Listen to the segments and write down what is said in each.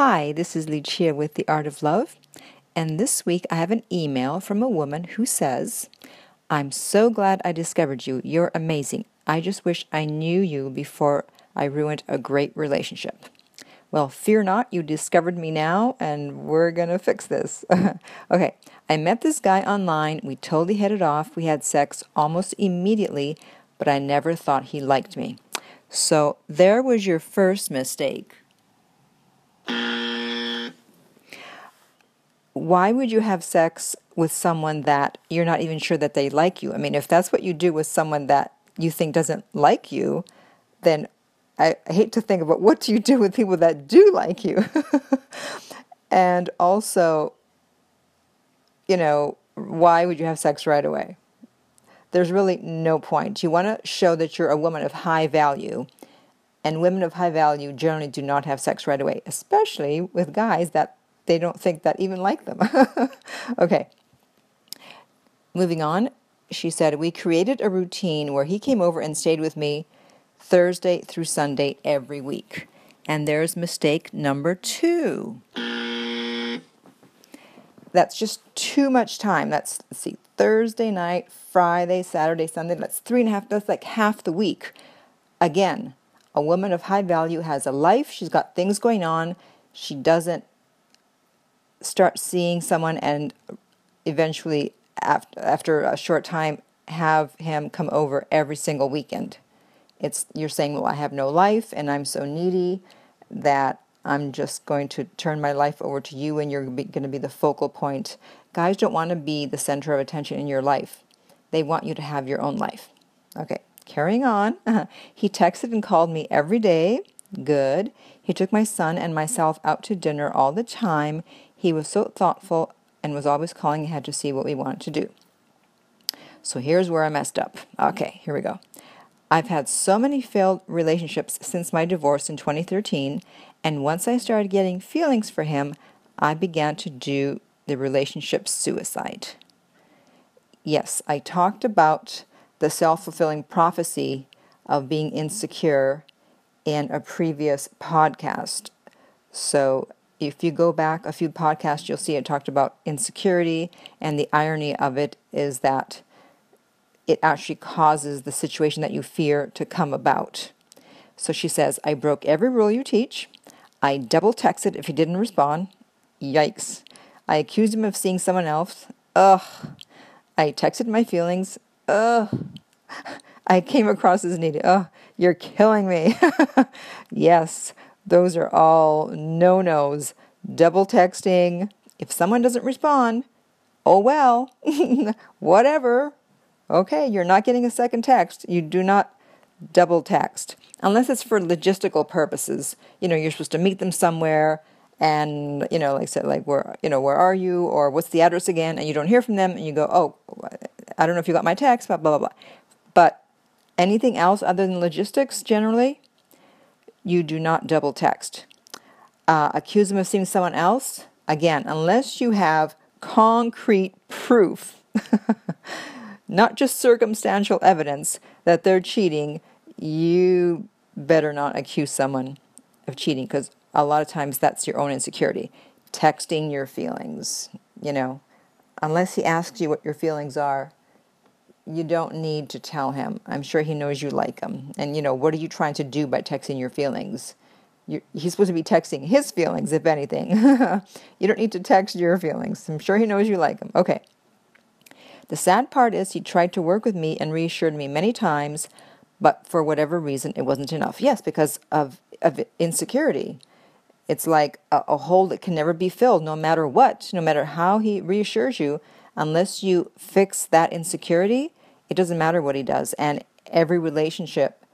Hi, this is Lucia with The Art of Love, and this week I have an email from a woman who says, I'm so glad I discovered you. You're amazing. I just wish I knew you before I ruined a great relationship. Well, fear not, you discovered me now, and we're gonna fix this. okay, I met this guy online. We totally hit it off. We had sex almost immediately, but I never thought he liked me. So there was your first mistake. Why would you have sex with someone that you're not even sure that they like you? I mean, if that's what you do with someone that you think doesn't like you, then I hate to think about what do you do with people that do like you. and also, you know, why would you have sex right away? There's really no point. You want to show that you're a woman of high value. And women of high value generally do not have sex right away, especially with guys that they don't think that even like them. okay. Moving on, she said, We created a routine where he came over and stayed with me Thursday through Sunday every week. And there's mistake number two. That's just too much time. That's, let's see, Thursday night, Friday, Saturday, Sunday. That's three and a half, that's like half the week. Again, a woman of high value has a life, she's got things going on. She doesn't start seeing someone and eventually, after, after a short time, have him come over every single weekend. It's you're saying, well, I have no life and I'm so needy that I'm just going to turn my life over to you and you're going to be the focal point. Guys don't want to be the center of attention in your life. They want you to have your own life. Okay, carrying on. he texted and called me every day. Good. He took my son and myself out to dinner all the time. He was so thoughtful and was always calling ahead to see what we wanted to do. So here's where I messed up. Okay, here we go. I've had so many failed relationships since my divorce in 2013, and once I started getting feelings for him, I began to do the relationship suicide. Yes, I talked about the self fulfilling prophecy of being insecure in a previous podcast. So if you go back a few podcasts, you'll see it talked about insecurity, and the irony of it is that it actually causes the situation that you fear to come about. So she says, I broke every rule you teach. I double texted if he didn't respond. Yikes. I accused him of seeing someone else. Ugh. I texted my feelings. Ugh. I came across as needy. Ugh. You're killing me. yes, those are all no nos. Double texting. If someone doesn't respond, oh well. Whatever. Okay, you're not getting a second text. You do not double text unless it's for logistical purposes. You know, you're supposed to meet them somewhere and you know like I said like where you know where are you or what's the address again and you don't hear from them and you go oh I don't know if you got my text blah blah blah but anything else other than logistics generally you do not double text. Uh, accuse them of seeing someone else? Again unless you have concrete proof not just circumstantial evidence that they're cheating, you better not accuse someone of cheating because a lot of times that's your own insecurity. Texting your feelings, you know, unless he asks you what your feelings are, you don't need to tell him. I'm sure he knows you like him. And, you know, what are you trying to do by texting your feelings? You're, he's supposed to be texting his feelings, if anything. you don't need to text your feelings. I'm sure he knows you like him. Okay. The sad part is he tried to work with me and reassured me many times, but for whatever reason, it wasn't enough. Yes, because of, of insecurity. It's like a, a hole that can never be filled, no matter what, no matter how he reassures you. Unless you fix that insecurity, it doesn't matter what he does. And every relationship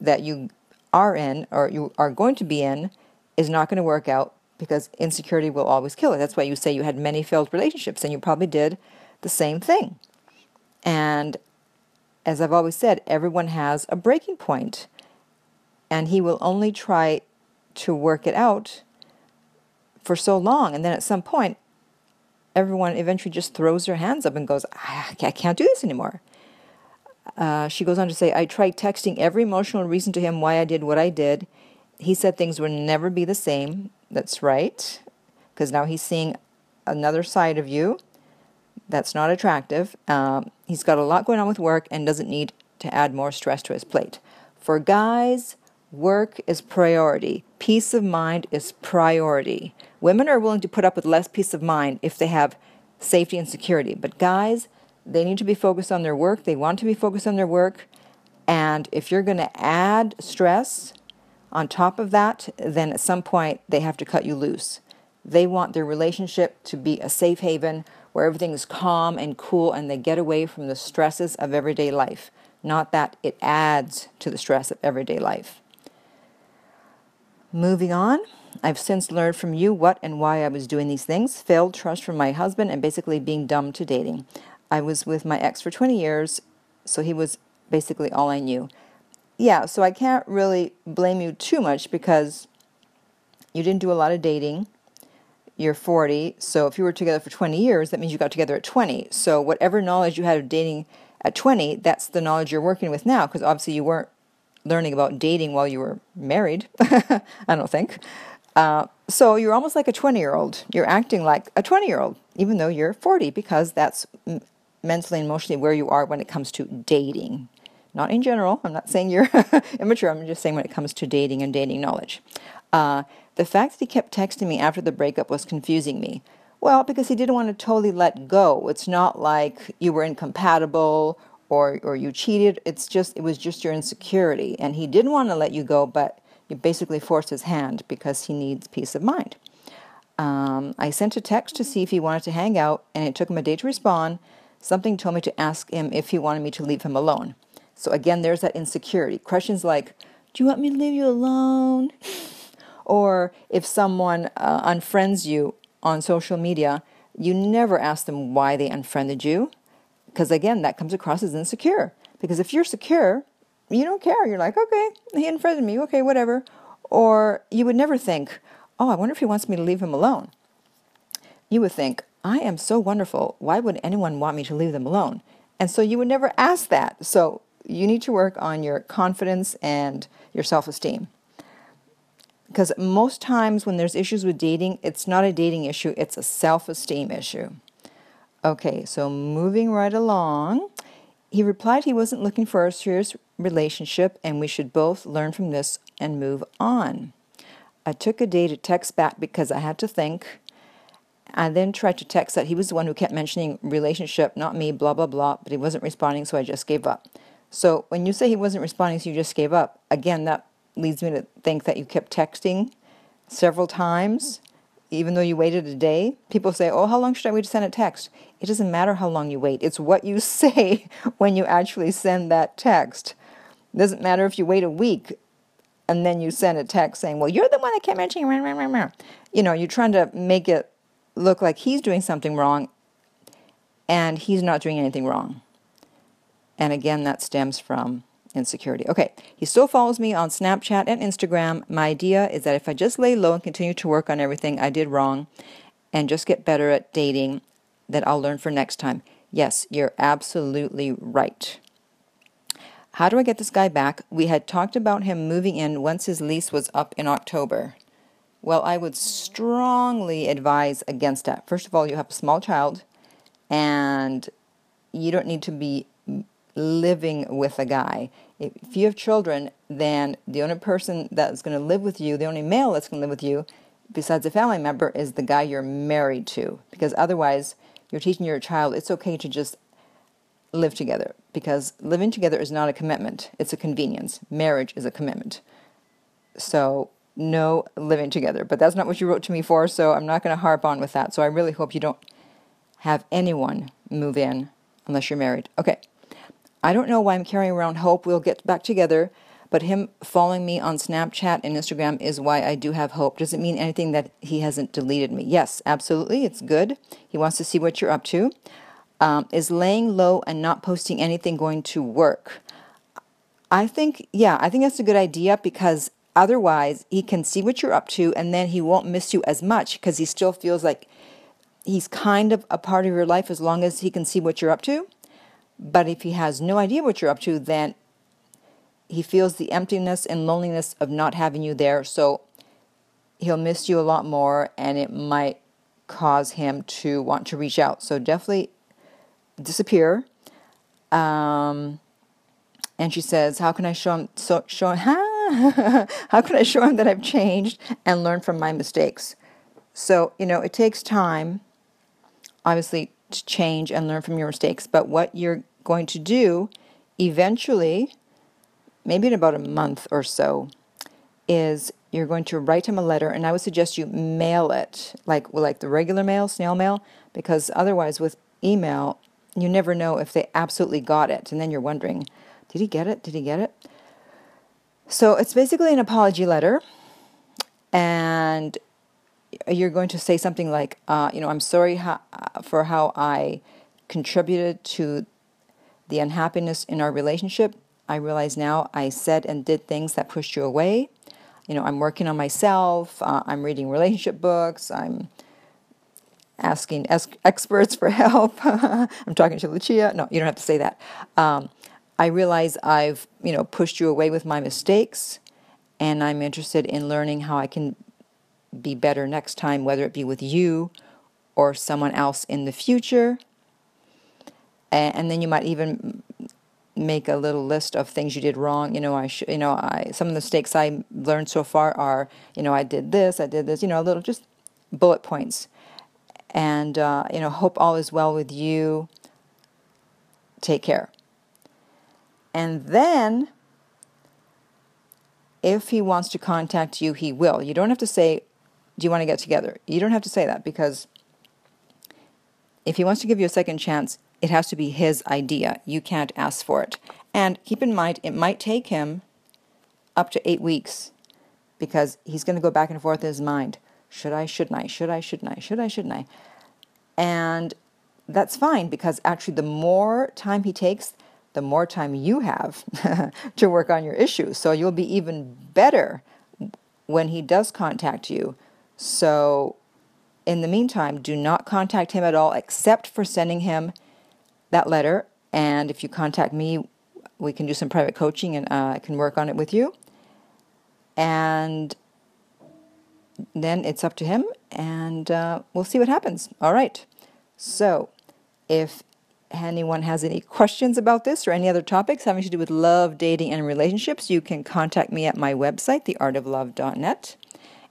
that you are in or you are going to be in is not going to work out because insecurity will always kill it. That's why you say you had many failed relationships, and you probably did the same thing. And as I've always said, everyone has a breaking point, and he will only try to work it out for so long. And then at some point, everyone eventually just throws their hands up and goes, I can't do this anymore. Uh, she goes on to say, I tried texting every emotional reason to him why I did what I did, he said things would never be the same. That's right, because now he's seeing another side of you that's not attractive. Um, he's got a lot going on with work and doesn't need to add more stress to his plate. For guys, work is priority. Peace of mind is priority. Women are willing to put up with less peace of mind if they have safety and security. But guys, they need to be focused on their work. They want to be focused on their work. And if you're going to add stress on top of that, then at some point they have to cut you loose. They want their relationship to be a safe haven where everything is calm and cool and they get away from the stresses of everyday life, not that it adds to the stress of everyday life. Moving on, I've since learned from you what and why I was doing these things, failed trust from my husband, and basically being dumb to dating. I was with my ex for 20 years, so he was basically all I knew. Yeah, so I can't really blame you too much because you didn't do a lot of dating you're 40. So if you were together for 20 years, that means you got together at 20. So whatever knowledge you had of dating at 20, that's the knowledge you're working with now because obviously you weren't learning about dating while you were married. I don't think. Uh, so you're almost like a 20 year old. You're acting like a 20 year old, even though you're 40, because that's m- mentally and emotionally where you are when it comes to dating. Not in general. I'm not saying you're immature. I'm just saying when it comes to dating and dating knowledge. Uh, the fact that he kept texting me after the breakup was confusing me. Well, because he didn't want to totally let go. It's not like you were incompatible or or you cheated. It's just it was just your insecurity, and he didn't want to let you go, but you basically forced his hand because he needs peace of mind. Um, I sent a text to see if he wanted to hang out, and it took him a day to respond. Something told me to ask him if he wanted me to leave him alone. So again, there's that insecurity. Questions like, "Do you want me to leave you alone?" Or if someone uh, unfriends you on social media, you never ask them why they unfriended you. Because again, that comes across as insecure. Because if you're secure, you don't care. You're like, okay, he unfriended me. Okay, whatever. Or you would never think, oh, I wonder if he wants me to leave him alone. You would think, I am so wonderful. Why would anyone want me to leave them alone? And so you would never ask that. So you need to work on your confidence and your self esteem because most times when there's issues with dating, it's not a dating issue, it's a self esteem issue. Okay, so moving right along, he replied he wasn't looking for a serious relationship and we should both learn from this and move on. I took a day to text back because I had to think. I then tried to text that he was the one who kept mentioning relationship, not me, blah, blah, blah, but he wasn't responding, so I just gave up. So when you say he wasn't responding, so you just gave up, again, that leads me to think that you kept texting several times, even though you waited a day. People say, Oh, how long should I wait to send a text? It doesn't matter how long you wait, it's what you say when you actually send that text. It doesn't matter if you wait a week and then you send a text saying, Well, you're the one that kept mentioning, you know, you're trying to make it look like he's doing something wrong and he's not doing anything wrong. And again, that stems from insecurity. Okay, he still follows me on Snapchat and Instagram. My idea is that if I just lay low and continue to work on everything I did wrong and just get better at dating, that I'll learn for next time. Yes, you're absolutely right. How do I get this guy back? We had talked about him moving in once his lease was up in October. Well, I would strongly advise against that. First of all, you have a small child and you don't need to be living with a guy. If you have children, then the only person that's going to live with you, the only male that's going to live with you, besides a family member, is the guy you're married to. Because otherwise, you're teaching your child it's okay to just live together. Because living together is not a commitment, it's a convenience. Marriage is a commitment. So, no living together. But that's not what you wrote to me for, so I'm not going to harp on with that. So, I really hope you don't have anyone move in unless you're married. Okay. I don't know why I'm carrying around hope we'll get back together, but him following me on Snapchat and Instagram is why I do have hope. Does it mean anything that he hasn't deleted me? Yes, absolutely. It's good. He wants to see what you're up to. Um, is laying low and not posting anything going to work? I think, yeah, I think that's a good idea because otherwise he can see what you're up to and then he won't miss you as much because he still feels like he's kind of a part of your life as long as he can see what you're up to. But if he has no idea what you're up to, then he feels the emptiness and loneliness of not having you there. So he'll miss you a lot more and it might cause him to want to reach out. So definitely disappear. Um, and she says, "How can I show him? So show how can I show him that I've changed and learn from my mistakes?" So you know, it takes time, obviously, to change and learn from your mistakes. But what you're going to do, eventually, maybe in about a month or so, is you're going to write him a letter, and I would suggest you mail it, like like the regular mail, snail mail, because otherwise, with email, you never know if they absolutely got it, and then you're wondering, did he get it? Did he get it? So it's basically an apology letter, and you're going to say something like, uh, you know, I'm sorry how, for how I contributed to the unhappiness in our relationship. I realize now I said and did things that pushed you away you know, I'm working on myself. Uh, I'm reading relationship books. I'm asking es- experts for help. I'm talking to Lucia. No, you don't have to say that. Um, I realize I've, you know, pushed you away with my mistakes, and I'm interested in learning how I can be better next time, whether it be with you or someone else in the future. And, then you might even make a little list of things you did wrong. You know, I sh- you know, I some of the mistakes I learned so far are, you know, I did this, I did this. You know, a little just bullet points, and uh, you know, hope all is well with you. Take care. And then, if he wants to contact you, he will. You don't have to say, "Do you want to get together?" You don't have to say that because if he wants to give you a second chance, it has to be his idea. You can't ask for it. And keep in mind, it might take him up to eight weeks because he's going to go back and forth in his mind. Should I, shouldn't I? Should I, shouldn't I? Should I, shouldn't I? And that's fine because actually, the more time he takes, the more time you have to work on your issues. So you'll be even better when he does contact you. So, in the meantime, do not contact him at all except for sending him that letter. And if you contact me, we can do some private coaching and uh, I can work on it with you. And then it's up to him, and uh, we'll see what happens. All right. So, if anyone has any questions about this or any other topics having to do with love, dating, and relationships, you can contact me at my website, theartoflove.net.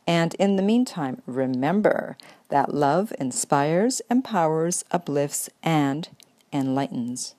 And in the meantime, remember that love inspires, empowers, uplifts, and enlightens.